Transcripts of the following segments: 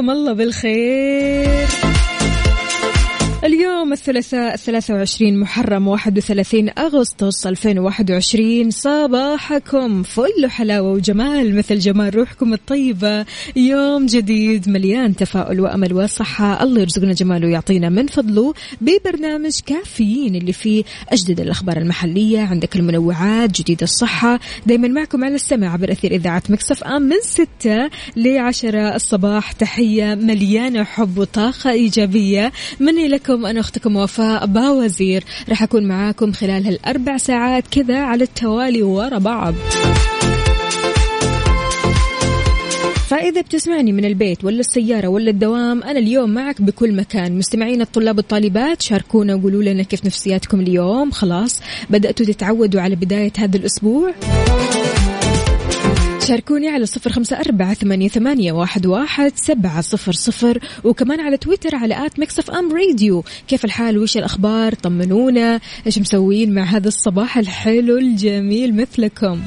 صبحكم الله بالخير. اليوم الثلاثاء 23 محرم 31 أغسطس 2021 صباحكم فل حلاوة وجمال مثل جمال روحكم الطيبة. يوم جديد مليان تفاؤل وأمل وصحة. الله يرزقنا جماله ويعطينا من فضله ببرنامج كافيين اللي فيه أجدد الأخبار المحلية. عندك المنوعات جديد الصحة. دايما معكم على السمع عبر أثير إذاعة مكسف آم من 6 ل 10 الصباح. تحية مليانة حب وطاقة إيجابية. مني لكم أنا أختكم وفاء باوزير راح أكون معاكم خلال هالأربع ساعات كذا على التوالي ورا بعض. فإذا بتسمعني من البيت ولا السيارة ولا الدوام أنا اليوم معك بكل مكان. مستمعين الطلاب والطالبات شاركونا وقولوا لنا كيف نفسياتكم اليوم. خلاص بدأتوا تتعودوا على بداية هذا الأسبوع. شاركوني على صفر خمسة أربعة ثمانية, ثمانية واحد, واحد سبعة صفر صفر وكمان على تويتر على at Mix FM Radio. كيف الحال؟ وش الأخبار؟ طمنونا. إيش مسوين مع هذا الصباح الحلو الجميل مثلكم؟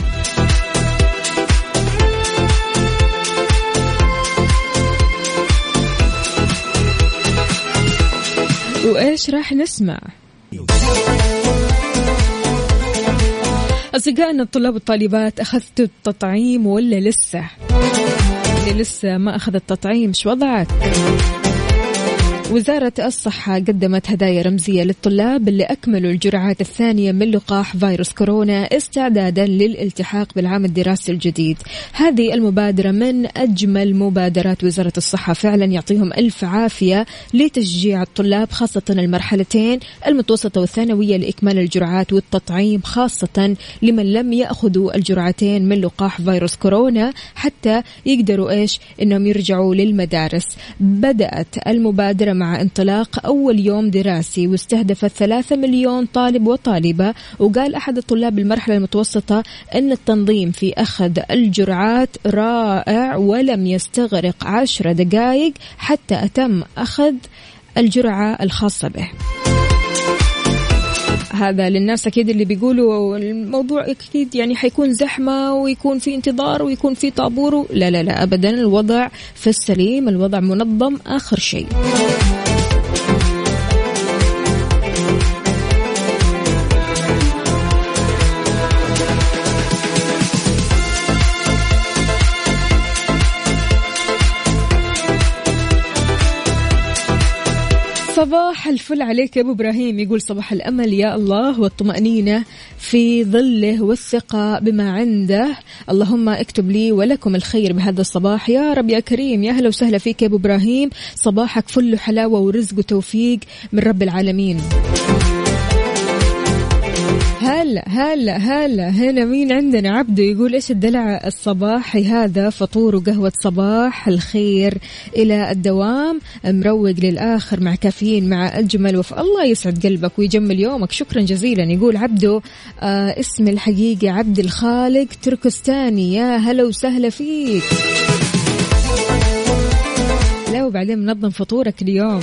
وإيش راح نسمع؟ أصدقائنا الطلاب والطالبات أخذتوا التطعيم ولا لسه؟ لسه ما أخذ التطعيم شو وضعك؟ وزارة الصحة قدمت هدايا رمزية للطلاب اللي أكملوا الجرعات الثانية من لقاح فيروس كورونا استعدادا للالتحاق بالعام الدراسي الجديد. هذه المبادرة من أجمل مبادرات وزارة الصحة فعلا يعطيهم ألف عافية لتشجيع الطلاب خاصة المرحلتين المتوسطة والثانوية لإكمال الجرعات والتطعيم خاصة لمن لم يأخذوا الجرعتين من لقاح فيروس كورونا حتى يقدروا إيش؟ إنهم يرجعوا للمدارس. بدأت المبادرة مع انطلاق أول يوم دراسي واستهدفت ثلاثة مليون طالب وطالبة وقال أحد الطلاب المرحلة المتوسطة أن التنظيم في أخذ الجرعات رائع ولم يستغرق عشر دقائق حتى أتم أخذ الجرعة الخاصة به. هذا للناس أكيد اللي بيقولوا الموضوع أكيد يعني حيكون زحمة ويكون في انتظار ويكون في طابور لا لا لا ابدا الوضع في السليم الوضع منظم آخر شيء. صباح الفل عليك يا أبو إبراهيم. يقول صباح الأمل يا الله والطمأنينة في ظله والثقة بما عنده. اللهم اكتب لي ولكم الخير بهذا الصباح. يا رب يا كريم يا أهلا وسهلا فيك يا أبو إبراهيم. صباحك فل حلاوه ورزق وتوفيق من رب العالمين. هلا هلا هلا. هنا مين عندنا؟ عبده يقول إيش الدلع الصباحي هذا؟ فطور وقهوة صباح الخير إلى الدوام. مروق للآخر مع كافيين مع أجمل وفاء الله يسعد قلبك ويجمل يومك. شكرا جزيلا. يقول عبده آه اسم الحقيقي عبد الخالق تركستاني. يا هلا وسهلا فيك. لا وبعدين منظم فطورك اليوم.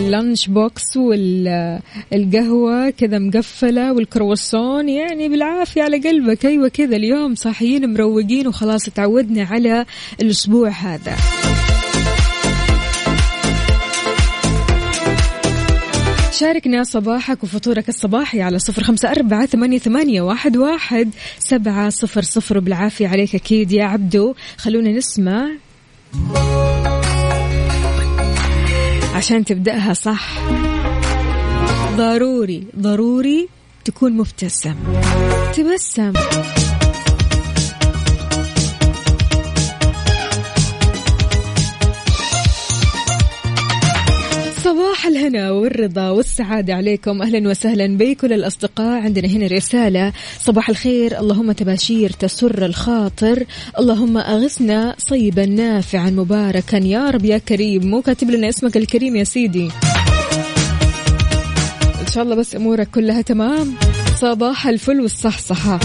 ال lunch box والقهوة كذا مقفلة والكرواسون يعني بالعافية على قلبك. أيوة كذا اليوم صاحيين مروقين وخلاص تعودنا على الأسبوع هذا. شاركنا صباحك وفطورك الصباحي على صفر خمسة أربعة ثمانية, ثمانية واحد, واحد سبعة صفر صفر. بالعافية عليك أكيد يا عبدو. خلونا نسمع. عشان تبدأها صح. ضروري ضروري تكون مبتسم. تبسم. صباح الهنا والرضا والسعادة عليكم. أهلا وسهلا بكل الأصدقاء. عندنا هنا رسالة صباح الخير. اللهم تباشير تسر الخاطر. اللهم أغثنا صيبا نافعا مباركا. يا رب يا كريم. مو كاتب لنا اسمك الكريم يا سيدي. إن شاء الله بس أمورك كلها تمام. صباح الفل والصحصحة.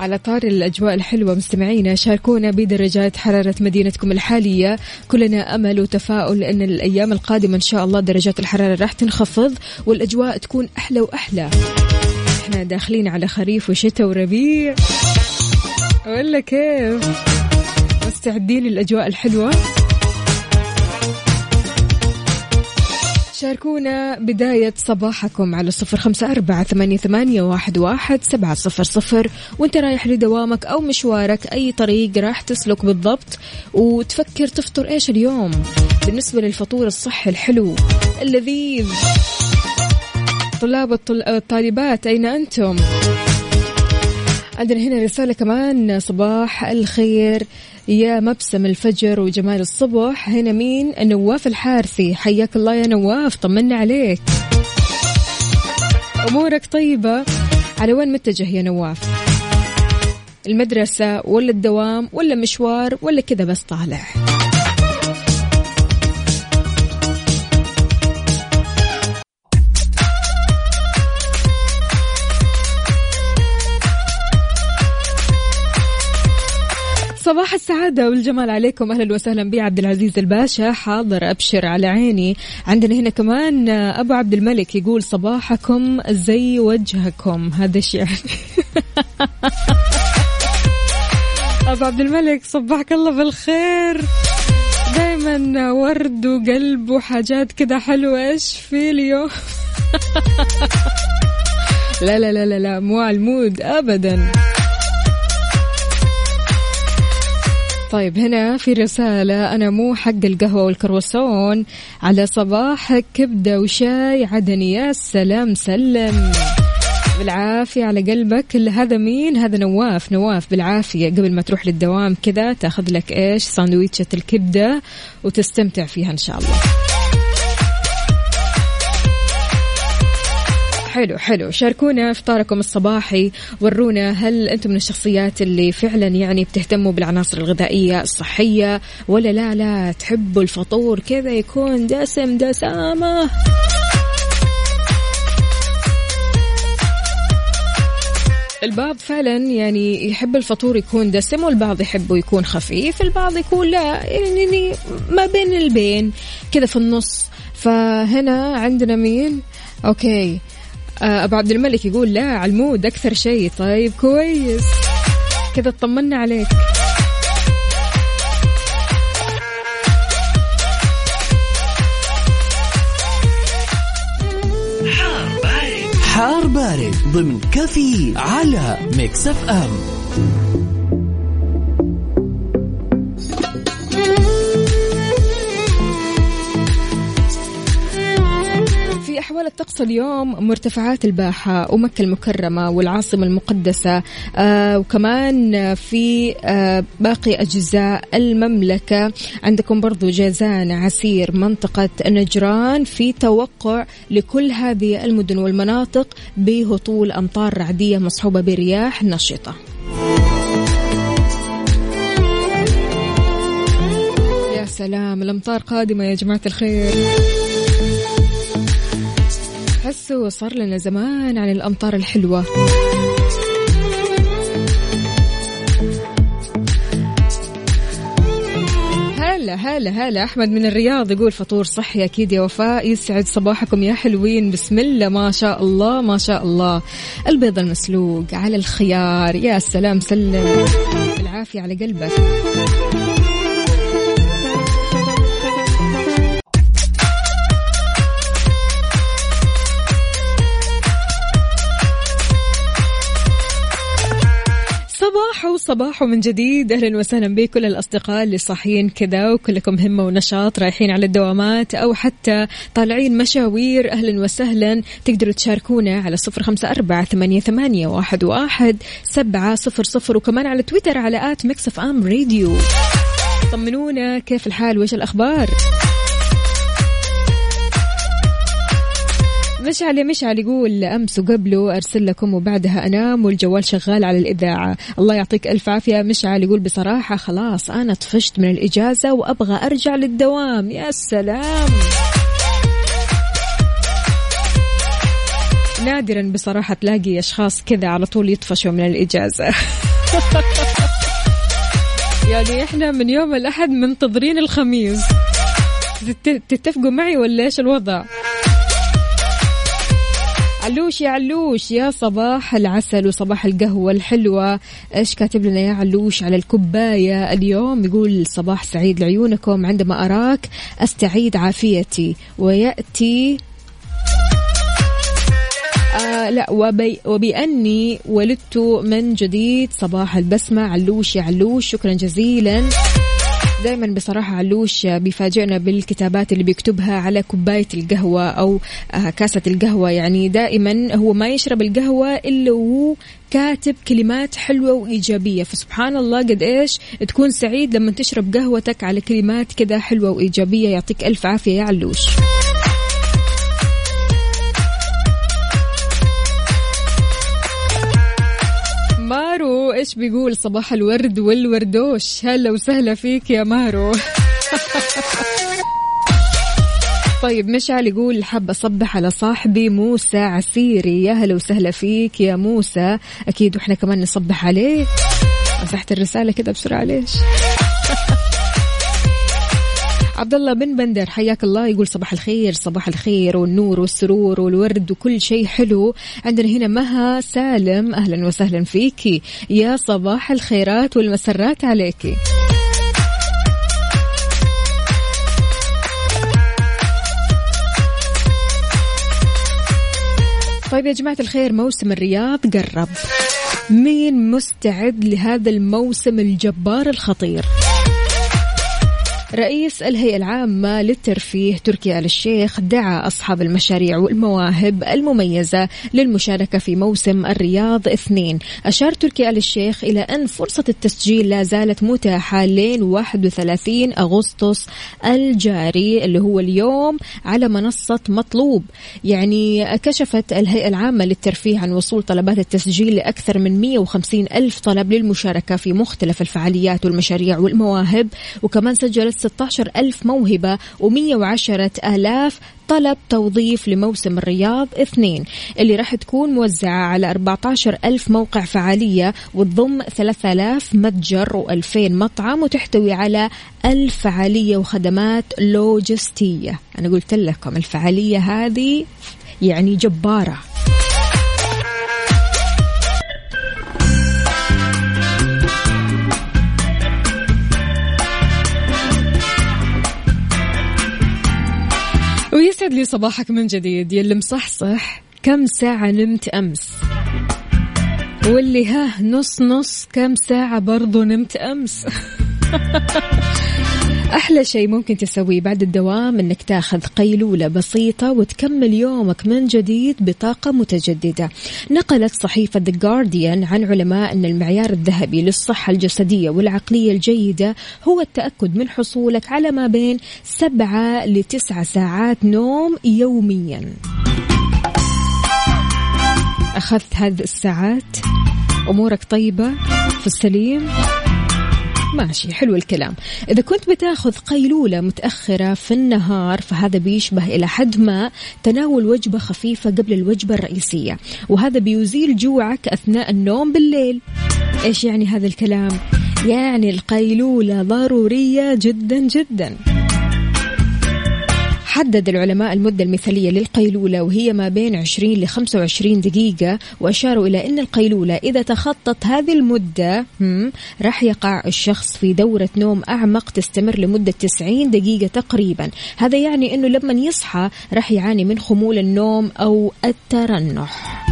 على طار الأجواء الحلوة. مستمعينا شاركونا بدرجات حرارة مدينتكم الحالية. كلنا أمل وتفاؤل أن الأيام القادمة إن شاء الله درجات الحرارة راح تنخفض والأجواء تكون أحلى وأحلى. إحنا داخلين على خريف وشتاء وربيع. ولا كيف؟ مستعدين للأجواء الحلوة؟ شاركونا بداية صباحكم على صفر خمسة أربعة ثمانية, ثمانية واحد, واحد سبعة صفر صفر. وانت رايح لدوامك أو مشوارك أي طريق راح تسلك بالضبط. وتفكر تفطر إيش اليوم؟ بالنسبة للفطور الصحي الحلو اللذيذ. طلاب الطالبات أين أنتم؟ عندنا هنا رسالة كمان. صباح الخير يا مبسم الفجر وجمال الصبح. هنا مين؟ نواف الحارثي. حياك الله يا نواف طمنا عليك. أمورك طيبة؟ على وين متجه يا نواف؟ المدرسة ولا الدوام ولا مشوار ولا كذا بس طالع؟ صباح السعادة والجمال عليكم. أهلا وسهلا بي عبد العزيز الباشا. حاضر أبشر على عيني. عندنا هنا كمان أبو عبد الملك يقول صباحكم زي وجهكم. هذا الشيء. أبو عبد الملك صبحك الله بالخير. دايما ورد وقلب وحاجات كذا حلوة. إيش في اليوم؟ لا لا لا لا لا مو على المود ابدا. طيب هنا في رسالة أنا مو حق القهوة والكروسون على صباحك كبدة وشاي عدني يا سلام سلم. بالعافية على قلبك. هذا مين؟ هذا نواف. نواف بالعافية. قبل ما تروح للدوام كذا تاخذ لك إيش؟ ساندويتشة الكبدة وتستمتع فيها إن شاء الله. حلو حلو. شاركونا افطاركم الصباحي ورونا هل أنتم من الشخصيات اللي فعلا يعني بتهتموا بالعناصر الغذائية الصحية ولا لا؟ لا تحبوا الفطور كذا يكون دسم دسامة. البعض فعلا يعني يحب الفطور يكون دسم والبعض يحبه يكون خفيف البعض يقول لا يعني ما بين البين كذا في النص. فهنا عندنا مين؟ okay. أبو عبد الملك يقول لا علمود أكثر شيء. طيب كويس. كذا اطمنا عليك. حار بارد. حار بارد ضمن كفي على Mix FM. أحوال الطقس اليوم مرتفعات الباحة ومكة المكرمة والعاصمة المقدسة آه وكمان في آه باقي أجزاء المملكة. عندكم برضو جازان عسير منطقة نجران في توقع لكل هذه المدن والمناطق بهطول أمطار رعدية مصحوبة برياح نشطة. يا سلام الأمطار قادمة يا جماعة الخير. حسوا صار لنا زمان عن الأمطار الحلوة. هلا هلا هلا. أحمد من الرياض يقول فطور صحي أكيد يا وفاء. يسعد صباحكم يا حلوين. بسم الله ما شاء الله ما شاء الله. البيض المسلوق على الخيار. يا سلام سلم. بالعافية على قلبك. صباحو صباحو من جديد. أهلا وسهلا بكل الأصدقاء اللي صاحيين كذا وكلكم همة ونشاط رايحين على الدوامات أو حتى طالعين مشاوير. أهلا وسهلا. تقدروا تشاركونا على صفر خمسة أربعة ثمانية, ثمانية واحد, واحد سبعة صفر صفر وكمان على تويتر على at Mix FM Radio. طمنونا كيف الحال؟ وإيش الأخبار؟ مشعل مشعل يقول أمس وقبله أرسل لكم وبعدها انام والجوال شغال على الإذاعة. الله يعطيك ألف عافية. مشعل يقول بصراحة خلاص أنا طفشت من الإجازة وأبغى أرجع للدوام. يا سلام. نادرا بصراحة تلاقي أشخاص كذا على طول يطفشوا من الإجازة. يعني إحنا من يوم الأحد منتظرين الخميس. تتفقوا معي ولا إيش الوضع؟ علوش يا علوش يا صباح العسل وصباح القهوة الحلوة. إيش كاتب لنا يا علوش على الكوباية اليوم؟ يقول صباح سعيد لعيونكم عندما أراك أستعيد عافيتي ويأتي. آه لا وبي وبأني ولدت من جديد. صباح البسمة علوش يا علوش شكرا جزيلا. دائما بصراحة علوش بيفاجئنا بالكتابات اللي بيكتبها على كوباية القهوة أو آه، كاسة القهوة. يعني دائما هو ما يشرب القهوة إلا وهو كاتب كلمات حلوة وإيجابية. فسبحان الله قد إيش تكون سعيد لما تشرب قهوتك على كلمات كذا حلوة وإيجابية. يعطيك ألف عافية يا علوش. إيش بيقول صباح الورد والوردوش؟ هلا وسهلا فيك يا مارو. طيب مشعل يقول حاب أصبح على صاحبي موسى عسيري. يا هلا وسهلا فيك يا موسى. أكيد وإحنا كمان نصبح عليك. مسحت الرسالة كده بسرعة ليش؟ عبد الله بن بندر حياك الله يقول صباح الخير صباح الخير والنور والسرور والورد وكل شيء حلو. عندنا هنا مها سالم أهلا وسهلا فيكي يا صباح الخيرات والمسرات عليكي طيب يا جماعة الخير موسم الرياض قرب. مين مستعد لهذا الموسم الجبار الخطير؟ رئيس الهيئة العامة للترفيه تركي آل الشيخ دعا أصحاب المشاريع والمواهب المميزة للمشاركة في موسم الرياض اثنين. أشار تركي آل الشيخ إلى أن فرصة التسجيل لا زالت متاحة لين 31 أغسطس الجاري اللي هو اليوم على منصة مطلوب. يعني كشفت الهيئة العامة للترفيه عن وصول طلبات التسجيل لأكثر من 150 ألف طلب للمشاركة في مختلف الفعاليات والمشاريع والمواهب. وكمان سجلت 16 ألف موهبة و110 آلاف طلب توظيف لموسم الرياض اثنين اللي راح تكون موزعة على 14 ألف موقع فعالية وتضم 3000 متجر و2000 مطعم وتحتوي على ألف فعالية وخدمات لوجستية. أنا قلت لكم الفعالية هذه يعني جبارة. ويسعد لي صباحك من جديد. يلي مصحصح كم ساعة نمت أمس؟ واللي ها نص نص كم ساعة برضو نمت أمس؟ أحلى شيء ممكن تسويه بعد الدوام أنك تاخذ قيلولة بسيطة وتكمل يومك من جديد بطاقة متجددة. نقلت صحيفة The Guardian عن علماء أن المعيار الذهبي للصحة الجسدية والعقلية الجيدة هو التأكد من حصولك على ما بين سبعة لتسعة ساعات نوم يوميا. أخذت هذه الساعات؟ أمورك طيبة؟ في السليم؟ ماشي حلو الكلام. إذا كنت بتاخذ قيلولة متأخرة في النهار فهذا بيشبه إلى حد ما تناول وجبة خفيفة قبل الوجبة الرئيسية. وهذا بيزيل جوعك أثناء النوم بالليل. إيش يعني هذا الكلام؟ يعني القيلولة ضرورية جدا جدا. حدد العلماء المدة المثالية للقيلولة وهي ما بين 20 ل 25 دقيقة وأشاروا إلى أن القيلولة إذا تخطت هذه المدة راح يقع الشخص في دورة نوم أعمق تستمر لمدة 90 دقيقة تقريبا. هذا يعني أنه لما يصحى راح يعاني من خمول النوم أو الترنح.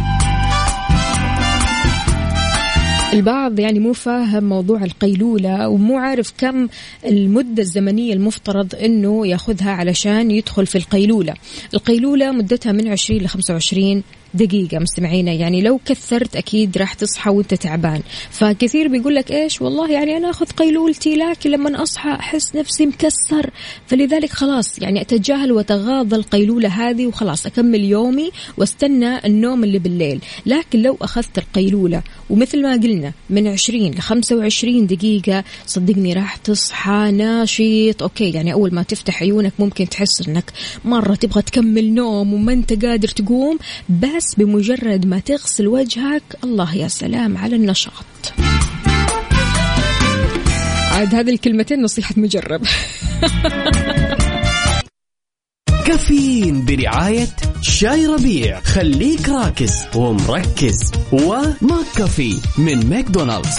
البعض يعني مو فاهم موضوع القيلولة ومو عارف كم المدة الزمنية المفترض أنه ياخذها علشان يدخل في القيلولة. القيلولة مدتها من 20 ل 25 دقيقة مستمعينا يعني لو كثرت أكيد راح تصحى وأنت تعبان. فكثير بيقول لك إيش؟ والله يعني أنا أخذ قيلولتي لكن لما أصحى أحس نفسي مكسر. فلذلك خلاص يعني أتجاهل وأتغاضى القيلولة هذه وخلاص أكمل يومي وأستنى النوم اللي بالليل. لكن لو أخذت القيلولة ومثل ما قلنا من 20 ل 25 دقيقة صدقني راح تصحى ناشط. أوكي يعني أول ما تفتح عيونك ممكن تحس أنك مرة تبغى تكمل نوم وما أنت قادر تقوم. بس بس بمجرد ما تغسل وجهك الله يا سلام على النشاط. عاد هذه الكلمتين نصيحة مجرب. كافيين برعاية شاي ربيع. خليك راكز ومركز. وماك كافي من ماكدونالدز.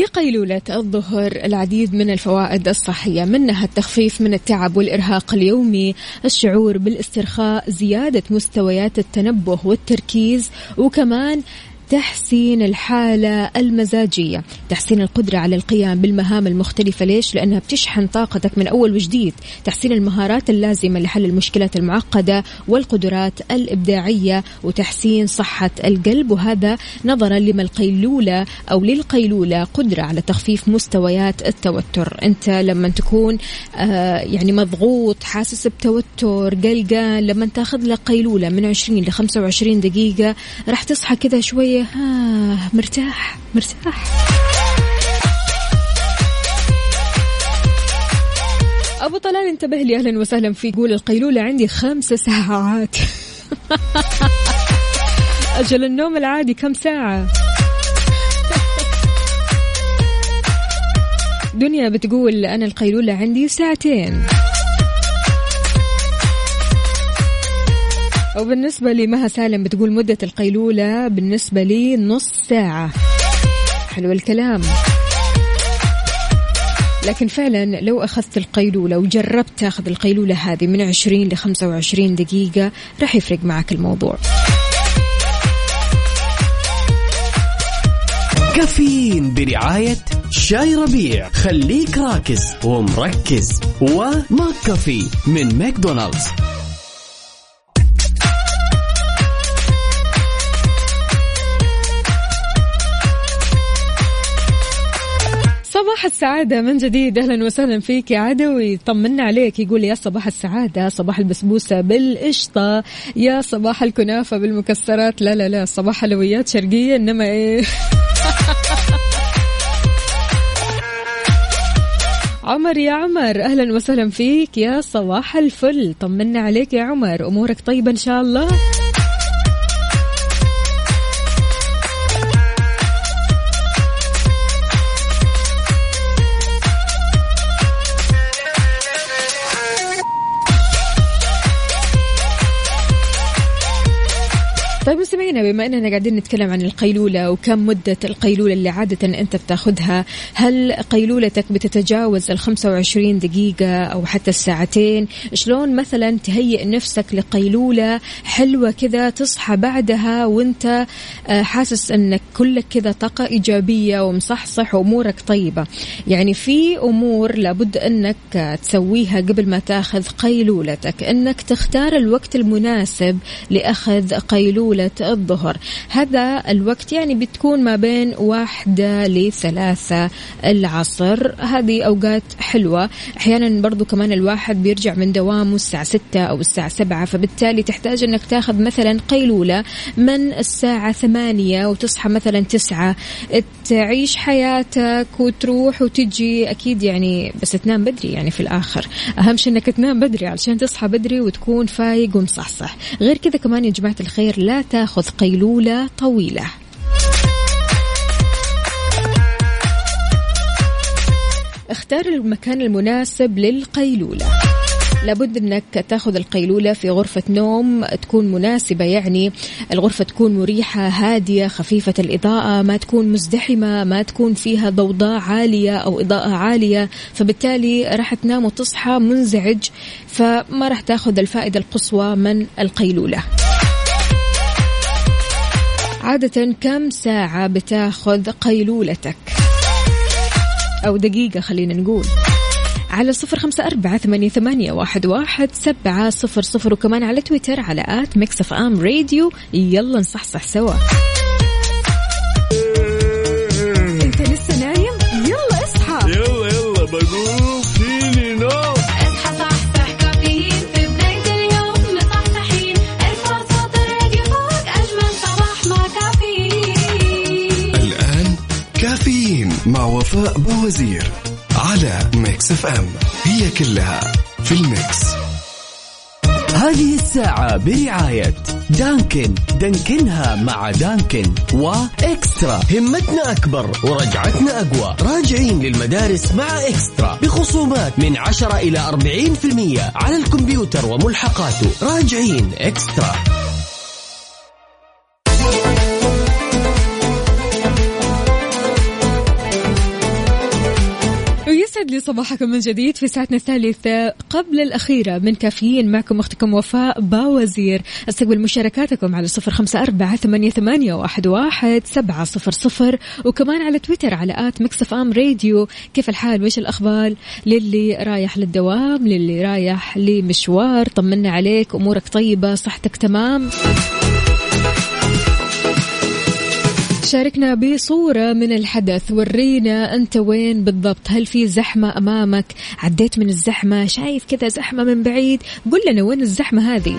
لقيلولة الظهر العديد من الفوائد الصحية منها التخفيف من التعب والإرهاق اليومي الشعور بالاسترخاء زيادة مستويات التنبه والتركيز وكمان تحسين الحالة المزاجية. تحسين القدرة على القيام بالمهام المختلفة. ليش؟ لأنها بتشحن طاقتك من أول وجديد. تحسين المهارات اللازمة لحل المشكلات المعقدة والقدرات الإبداعية وتحسين صحة القلب. وهذا نظرا لما القيلولة أو للقيلولة قدرة على تخفيف مستويات التوتر. أنت لما تكون آه يعني مضغوط حاسس بتوتر قلقان لما تاخذ لك قيلولة من 20 ل 25 دقيقة راح تصحى كذا شوية ها مرتاح مرتاح. أبو طلال انتبه لي. أهلا وسهلا في يقول القيلولة عندي خمس ساعات. أجل النوم العادي كم ساعة؟ دنيا بتقول أنا القيلولة عندي ساعتين. وبالنسبة لمها سالم بتقول مدة القيلولة بالنسبة لي نص ساعة. حلو الكلام. لكن فعلا لو أخذت القيلولة وجربت تاخذ القيلولة هذه من 20 ل 25 دقيقة راح يفرق معك الموضوع. كافيين برعاية شاي ربيع. خليك راكز ومركز. و McCafé من ماكدونالدز. صباح السعادة من جديد. أهلا وسهلا فيك يا عدوي. طمنا عليك. يقول يا صباح السعادة صباح البسبوسة بالقشطة يا صباح الكنافة بالمكسرات. لا لا لا صباح حلويات شرقية إنما إيه؟ عمر يا عمر أهلا وسهلا فيك. يا صباح الفل. طمنا عليك يا عمر. أمورك طيبة إن شاء الله. طيب مستمعينا بما إننا قاعدين نتكلم عن القيلولة وكم مدة القيلولة اللي عادة أنت بتاخذها هل قيلولتك بتتجاوز ال 25 دقيقة أو حتى الساعتين؟ شلون مثلا تهيئ نفسك لقيلولة حلوة كذا تصحى بعدها وأنت آه، حاسس إنك كلك كذا طاقة إيجابية ومصحصح وأمورك طيبة؟ يعني في أمور لابد إنك تسويها قبل ما تأخذ قيلولتك إنك تختار الوقت المناسب لأخذ قيلولة الظهر. هذا الوقت يعني بتكون ما بين واحدة لثلاثة العصر. هذه أوقات حلوة. أحيانا برضو كمان الواحد بيرجع من دوامه الساعة ستة أو الساعة سبعة فبالتالي تحتاج أنك تاخذ مثلا قيلولة من الساعة ثمانية وتصحى مثلا تسعة. تعيش حياتك وتروح وتجي أكيد يعني بس تنام بدري يعني في الآخر. أهم شيء أنك تنام بدري علشان تصحى بدري وتكون فايق ومصحصح. غير كذا كمان يا جماعة الخير لا تاخذ قيلولة طويلة. اختار المكان المناسب للقيلولة. لابد انك تاخذ القيلولة في غرفة نوم تكون مناسبة يعني الغرفة تكون مريحة هادية خفيفة الإضاءة ما تكون مزدحمة ما تكون فيها ضوضاء عالية أو إضاءة عالية. فبالتالي راح تنام وتصحى منزعج فما راح تاخذ الفائدة القصوى من القيلولة. عادة كم ساعة بتاخذ قيلولتك؟ أو دقيقة خلينا نقول. على صفر خمسة أربعة ثمانية, ثمانية واحد, واحد سبعة صفر صفر وكمان على تويتر على at Mix FM Radio. يلا نصحصح سوا. وفاء باوزير على Mix FM. هي كلها في ال Mix. هذه الساعة برعاية Dunkin. Dunkin ها مع Dunkin و eXtra. همتنا أكبر ورجعتنا أقوى. راجعين للمدارس مع eXtra. بخصومات من 10 إلى 40% على الكمبيوتر وملحقاته. راجعين eXtra. صباحكم من جديد في ساعتنا الثالثة قبل الأخيرة. من كافيين معكم أختكم وفاء باوزير. استقبل مشاركاتكم على صفر خمسة أربعة ثمانية, ثمانية واحد, واحد سبعة صفر صفر. وكمان على تويتر على at Mix FM Radio. كيف الحال؟ وإيش الأخبار؟ للي رايح للدوام للي رايح لمشوار طمنا عليك أمورك طيبة صحتك تمام. شاركنا بصورة من الحدث. ورينا أنت وين بالضبط؟ هل في زحمة أمامك؟ عديت من الزحمة؟ شايف كذا زحمة من بعيد؟ قل لنا وين الزحمة هذه.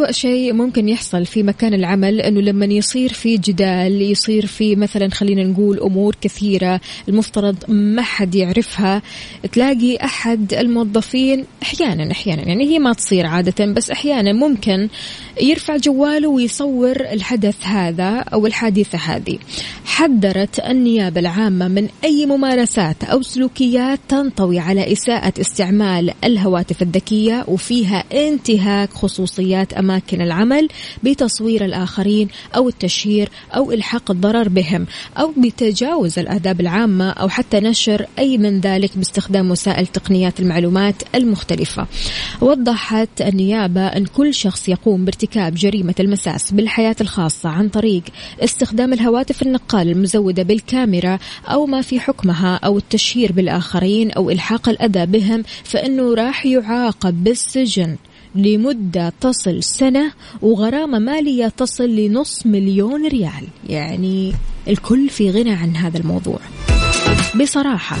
أسوأ شيء ممكن يحصل في مكان العمل أنه لما يصير في جدال يصير في مثلا خلينا نقول أمور كثيرة المفترض ما حد يعرفها تلاقي أحد الموظفين أحيانا أحيانا يعني هي ما تصير عادة بس أحيانا ممكن يرفع جواله ويصور الحدث هذا أو الحادثة هذه. حذرت النيابة العامة من أي ممارسات أو سلوكيات تنطوي على إساءة استعمال الهواتف الذكية وفيها انتهاك خصوصيات أماكن العمل بتصوير الآخرين أو التشهير أو إلحاق الضرر بهم أو بتجاوز الآداب العامة أو حتى نشر أي من ذلك باستخدام وسائل تقنيات المعلومات المختلفة. وضحت النيابة أن كل شخص يقوم بارتكاب جريمة المساس بالحياة الخاصة عن طريق استخدام الهواتف النقال المزودة بالكاميرا أو ما في حكمها أو التشهير بالآخرين أو إلحاق الأذى بهم فإنه راح يعاقب بالسجن. لمدة تصل سنة وغرامة مالية تصل لنص مليون ريال. يعني الكل في غنى عن هذا الموضوع. بصراحة.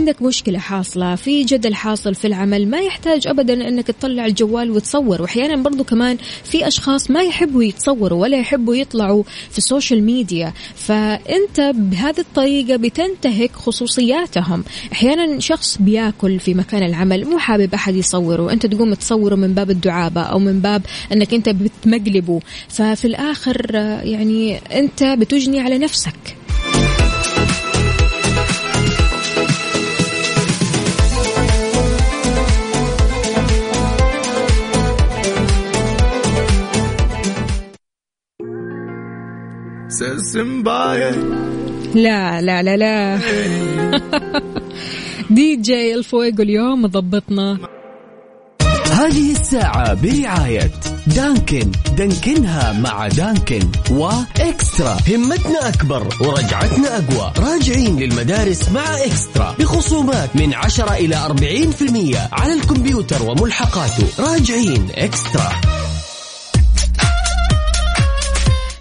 عندك مشكلة حاصلة في جدل حاصل في العمل ما يحتاج أبدا أنك تطلع الجوال وتصور وأحيانا برضو كمان في أشخاص ما يحبوا يتصوروا ولا يحبوا يطلعوا في ال social media. فأنت بهذه الطريقة بتنتهك خصوصياتهم. أحيانا شخص بياكل في مكان العمل مو حابب أحد يصوره. أنت تقوم تصوره من باب الدعابة أو من باب أنك أنت بتمقلبه. ففي الآخر يعني أنت بتجني على نفسك. لا لا لا لا. دي جي الفويجو اليوم مضبطنا هذه الساعة برعاية Dunkin. Dunkin ها مع Dunkin و eXtra. همتنا أكبر ورجعتنا أقوى. راجعين للمدارس مع eXtra. بخصومات من 10 إلى 40% على الكمبيوتر وملحقاته. راجعين eXtra.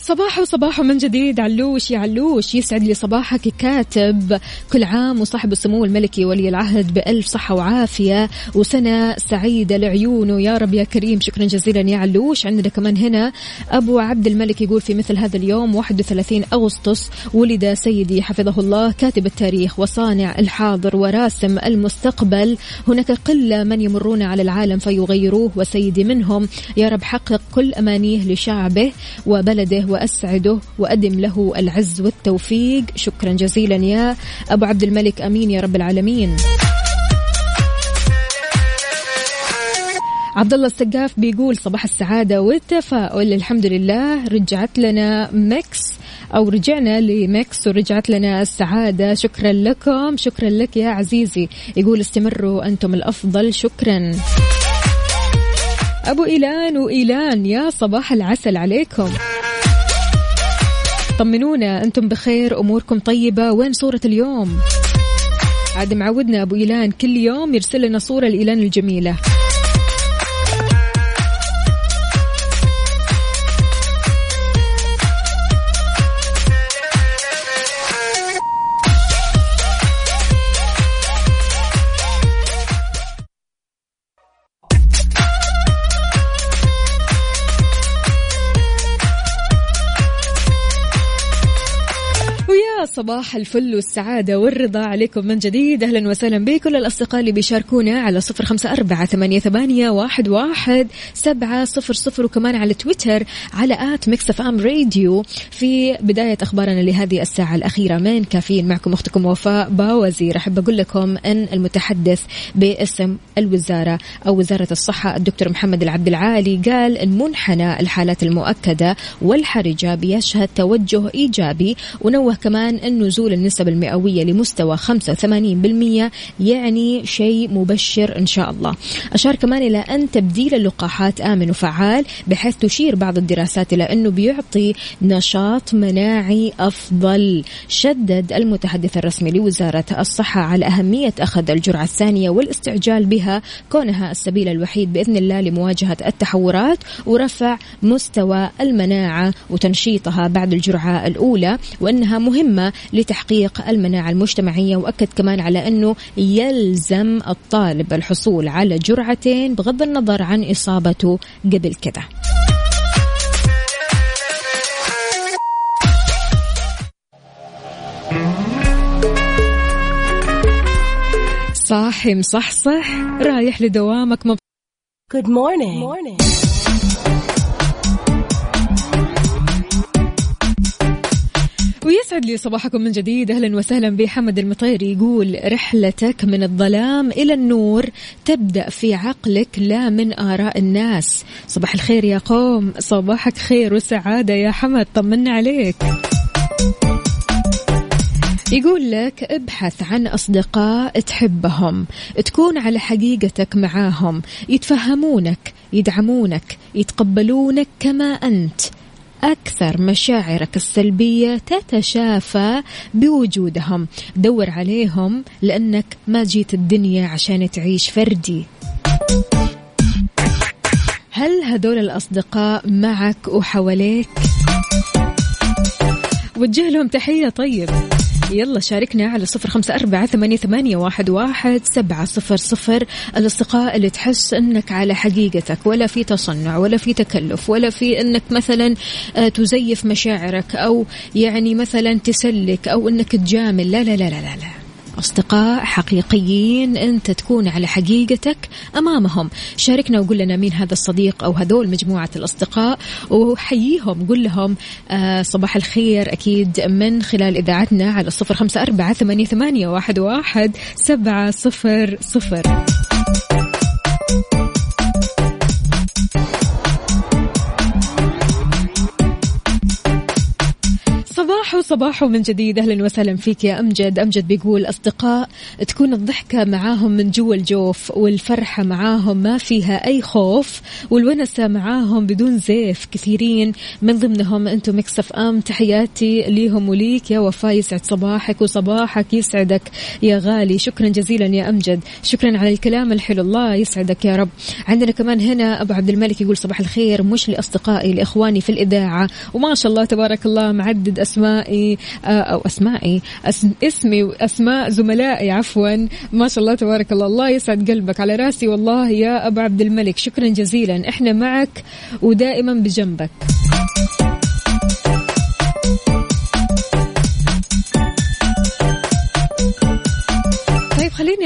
صباح وصباح من جديد علوش يا علوش يسعد لي صباحك كاتب. كل عام وصاحب السمو الملكي ولي العهد بألف صحة وعافية وسنة سعيدة لعيونه. يا رب يا كريم شكرا جزيلا يا علوش. عندنا كمان هنا أبو عبد الملك يقول في مثل هذا اليوم 31 أغسطس ولد سيدي حفظه الله كاتب التاريخ وصانع الحاضر وراسم المستقبل. هناك قلة من يمرون على العالم فيغيروه وسيدي منهم. يا رب حقق كل أمانيه لشعبه وبلده وأسعده وأدم له العز والتوفيق. شكرا جزيلا يا أبو عبد الملك. أمين يا رب العالمين. عبد الله السقاف بيقول صباح السعادة والتفاؤل. الحمد لله رجعت لنا Mix أو رجعنا ل Mix ورجعت لنا السعادة. شكرا لكم. شكرا لك يا عزيزي. يقول استمروا أنتم الأفضل. شكرا. أبو إيلان وإيلان يا صباح العسل عليكم. طمنونا أنتم بخير أموركم طيبة. وين صورة اليوم؟ عاد معودنا أبو إيلان كل يوم يرسل لنا صورة الإيلان الجميلة. صباح الفل والسعادة والرضا عليكم من جديد. أهلا وسهلا بكل الأصدقاء اللي بيشاركونا على صفر خمسة أربعة ثمانية, ثمانية واحد, واحد سبعة صفر صفر وكمان على تويتر على at Mix FM Radio. في بداية أخبارنا لهذه الساعة الأخيرة من كافيين؟ معكم أختكم وفاء باوزير أحب أقول لكم أن المتحدث باسم الوزارة أو وزارة الصحة الدكتور محمد العبد العالي قال أن منحنى الحالات المؤكدة والحرجة بيشهد توجه إيجابي. ونوه كمان أن نزول النسب المئوية لمستوى 85% يعني شيء مبشر إن شاء الله. أشار كمان إلى أن تبديل اللقاحات آمن وفعال بحيث تشير بعض الدراسات إلى أنه بيعطي نشاط مناعي أفضل. شدد المتحدث الرسمي لوزارة الصحة على أهمية أخذ الجرعة الثانية والاستعجال بها كونها السبيل الوحيد بإذن الله لمواجهة التحورات ورفع مستوى المناعة وتنشيطها بعد الجرعة الأولى وأنها مهمة لتحقيق المناعة المجتمعية وأكد كمان على أنه يلزم الطالب الحصول على جرعتين بغض النظر عن إصابته قبل كده صاحي مصحصح رايح لدوامك مبسوط Good morning. morning. ويسعد لي صباحكم من جديد. أهلا وسهلا. بحمد المطيري يقول رحلتك من الظلام إلى النور تبدأ في عقلك لا من آراء الناس. صباح الخير يا قوم. صباحك خير وسعادة يا حمد. طمنا عليك. يقول لك ابحث عن أصدقاء تحبهم. تكون على حقيقتك معاهم. يتفهمونك يدعمونك يتقبلونك كما أنت. أكثر مشاعرك السلبية تتشافى بوجودهم. دور عليهم لأنك ما جيت الدنيا عشان تعيش فردي. هل هذول الأصدقاء معك وحواليك؟ وجه لهم تحية طيب. يلا شاركنا على صفر خمسة أربعة ثمانية, ثمانية واحد, واحد سبعة صفر صفر الأصدقاء اللي تحس أنك على حقيقتك ولا في تصنع ولا في تكلف ولا في أنك مثلا آه، تزيف مشاعرك أو يعني مثلا تسلك أو أنك تجامل لا لا لا لا لا, لا. أصدقاء حقيقيين أنت تكون على حقيقتك أمامهم. شاركنا وقول لنا مين هذا الصديق أو هذول مجموعة الأصدقاء وحييهم قول لهم آه صباح الخير أكيد من خلال إذاعتنا على الصفر خمسة أربعة ثمانية واحد, واحد سبعة صفر صفر. صباحو صباحو من جديد. أهلا وسهلا فيك يا أمجد. أمجد بيقول أصدقاء تكون الضحكة معاهم من جوا الجوف والفرحة معاهم ما فيها أي خوف والونسة معاهم بدون زيف كثيرين. من ضمنهم أنتم مكسف أم. تحياتي ليهم وليك يا وفاء. يسعد صباحك وصباحك يسعدك يا غالي. شكرا جزيلا يا أمجد. شكرا على الكلام الحلو. الله يسعدك يا رب. عندنا كمان هنا أبو عبد الملك يقول صباح الخير. مش لأصدقائي لإخواني في الإذاعة. وما شاء الله تبارك الله معدد اسمائي آه، أو أسمائي اسمي واسماء زملائي عفوا. ما شاء الله تبارك الله. الله يسعد قلبك. على رأسي والله يا أبو عبد الملك. شكرا جزيلا. إحنا معك ودائما بجنبك.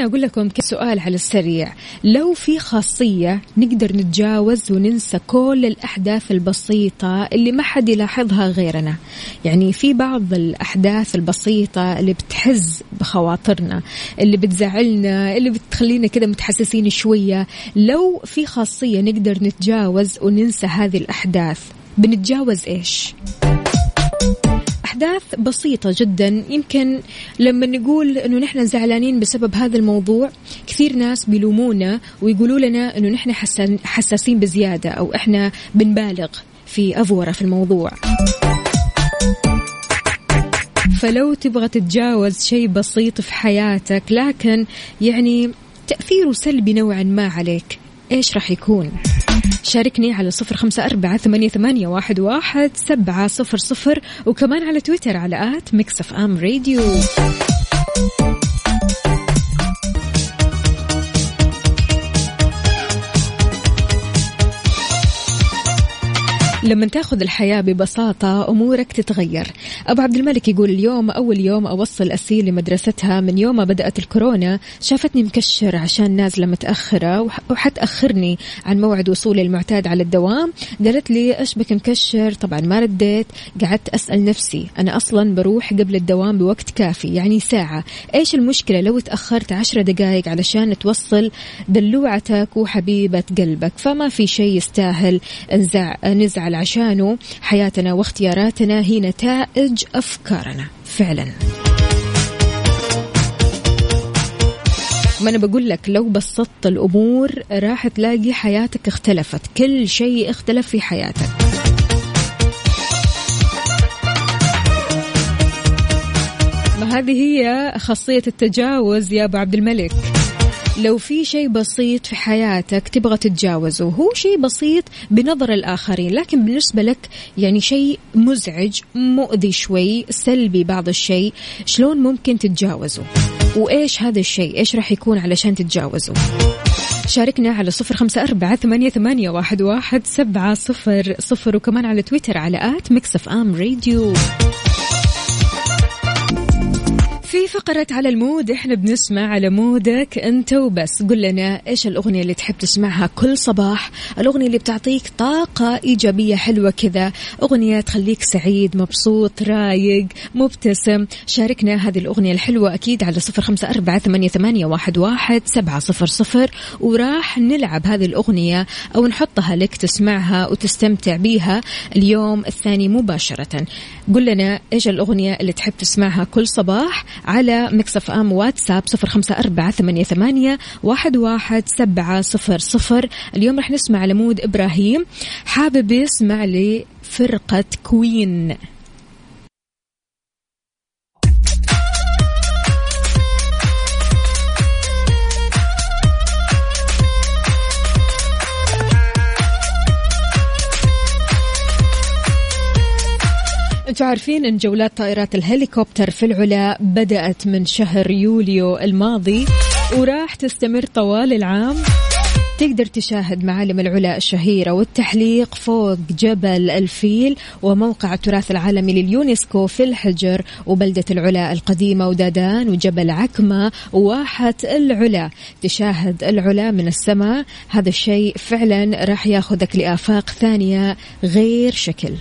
خليني أقول لكم سؤال على السريع. لو في خاصية نقدر نتجاوز وننسى كل الأحداث البسيطة اللي ما حد يلاحظها غيرنا. يعني في بعض الأحداث البسيطة اللي بتحز بخواطرنا اللي بتزعلنا اللي بتخلينا كده متحسسين شوية. لو في خاصية نقدر نتجاوز وننسى هذه الأحداث بنتجاوز إيش؟ أحداث بسيطة جدا. يمكن لما نقول أنه نحن زعلانين بسبب هذا الموضوع كثير ناس بيلومونا ويقولوا لنا أنه نحن حساسين بزيادة أو إحنا بنبالغ في أفورة في الموضوع. فلو تبغى تتجاوز شيء بسيط في حياتك لكن يعني تأثيره سلبي نوعا ما عليك إيش راح يكون؟ شاركني على صفر خمسة أربعة ثمانية, واحد سبعة صفر صفر وكمان على تويتر على at Mix FM Radio. لما تاخذ الحياة ببساطة أمورك تتغير. أبو عبد الملك يقول اليوم أول يوم أوصل أسيل لمدرستها. من يوم ما بدأت الكورونا شافتني مكشر عشان نازلة متأخرة وح- وحتأخرني عن موعد وصولي المعتاد على الدوام. قالت لي إيش بك مكشر؟ طبعا ما رديت. قعدت أسأل نفسي أنا أصلا بروح قبل الدوام بوقت كافي يعني ساعة. إيش المشكلة؟ لو تأخرت عشرة دقائق علشان توصل دلوعتك وحبيبة قلبك فما في شيء يستاهل نزع نزعل عشانه حياتنا واختياراتنا هي نتائج أفكارنا. فعلا. ما أنا بقول لك لو بسطت الأمور راح تلاقي حياتك اختلفت. كل شيء اختلف في حياتك. هذه هي خاصية التجاوز يا أبو عبد الملك. لو في شيء بسيط في حياتك تبغى تتجاوزه هو شيء بسيط بنظر الآخرين لكن بالنسبة لك يعني شيء مزعج مؤذي شوي سلبي بعض الشيء شلون ممكن تتجاوزه؟ وإيش هذا الشيء؟ إيش راح يكون علشان تتجاوزه؟ شاركنا على صفر خمسة أربعة ثمانية, ثمانية واحد, واحد سبعة صفر صفر وكمان على تويتر على at Mix FM Radio في فقرة على المود إحنا بنسمع على مودك أنت وبس. قل لنا إيش الأغنية اللي تحب تسمعها كل صباح؟ الأغنية اللي بتعطيك طاقة إيجابية حلوة كذا. أغنية تخليك سعيد مبسوط رايق مبتسم. شاركنا هذه الأغنية الحلوة أكيد على صفر خمسة أربعة ثمانية, واحد سبعة صفر صفر. وراح نلعب هذه الأغنية أو نحطها لك تسمعها وتستمتع بيها اليوم الثاني مباشرة. قل لنا إيش الأغنية اللي تحب تسمعها كل صباح؟ على Mix FM واتساب صفر خمسة أربعة ثمانية, ثمانية واحد, واحد سبعة صفر صفر. اليوم رح نسمع على mood إبراهيم حابب يسمع لفرقة Queen أنتم عارفين إن جولات طائرات الهليكوبتر في العلا بدأت من شهر يوليو الماضي وراح تستمر طوال العام. تقدر تشاهد معالم العلا الشهيرة والتحليق فوق جبل الفيل وموقع التراث العالمي لليونسكو في الحجر وبلدة العلا القديمة ودادان وجبل عكمة وواحة العلا. تشاهد العلا من السماء. هذا الشيء فعلا راح ياخذك لآفاق ثانية غير شكل.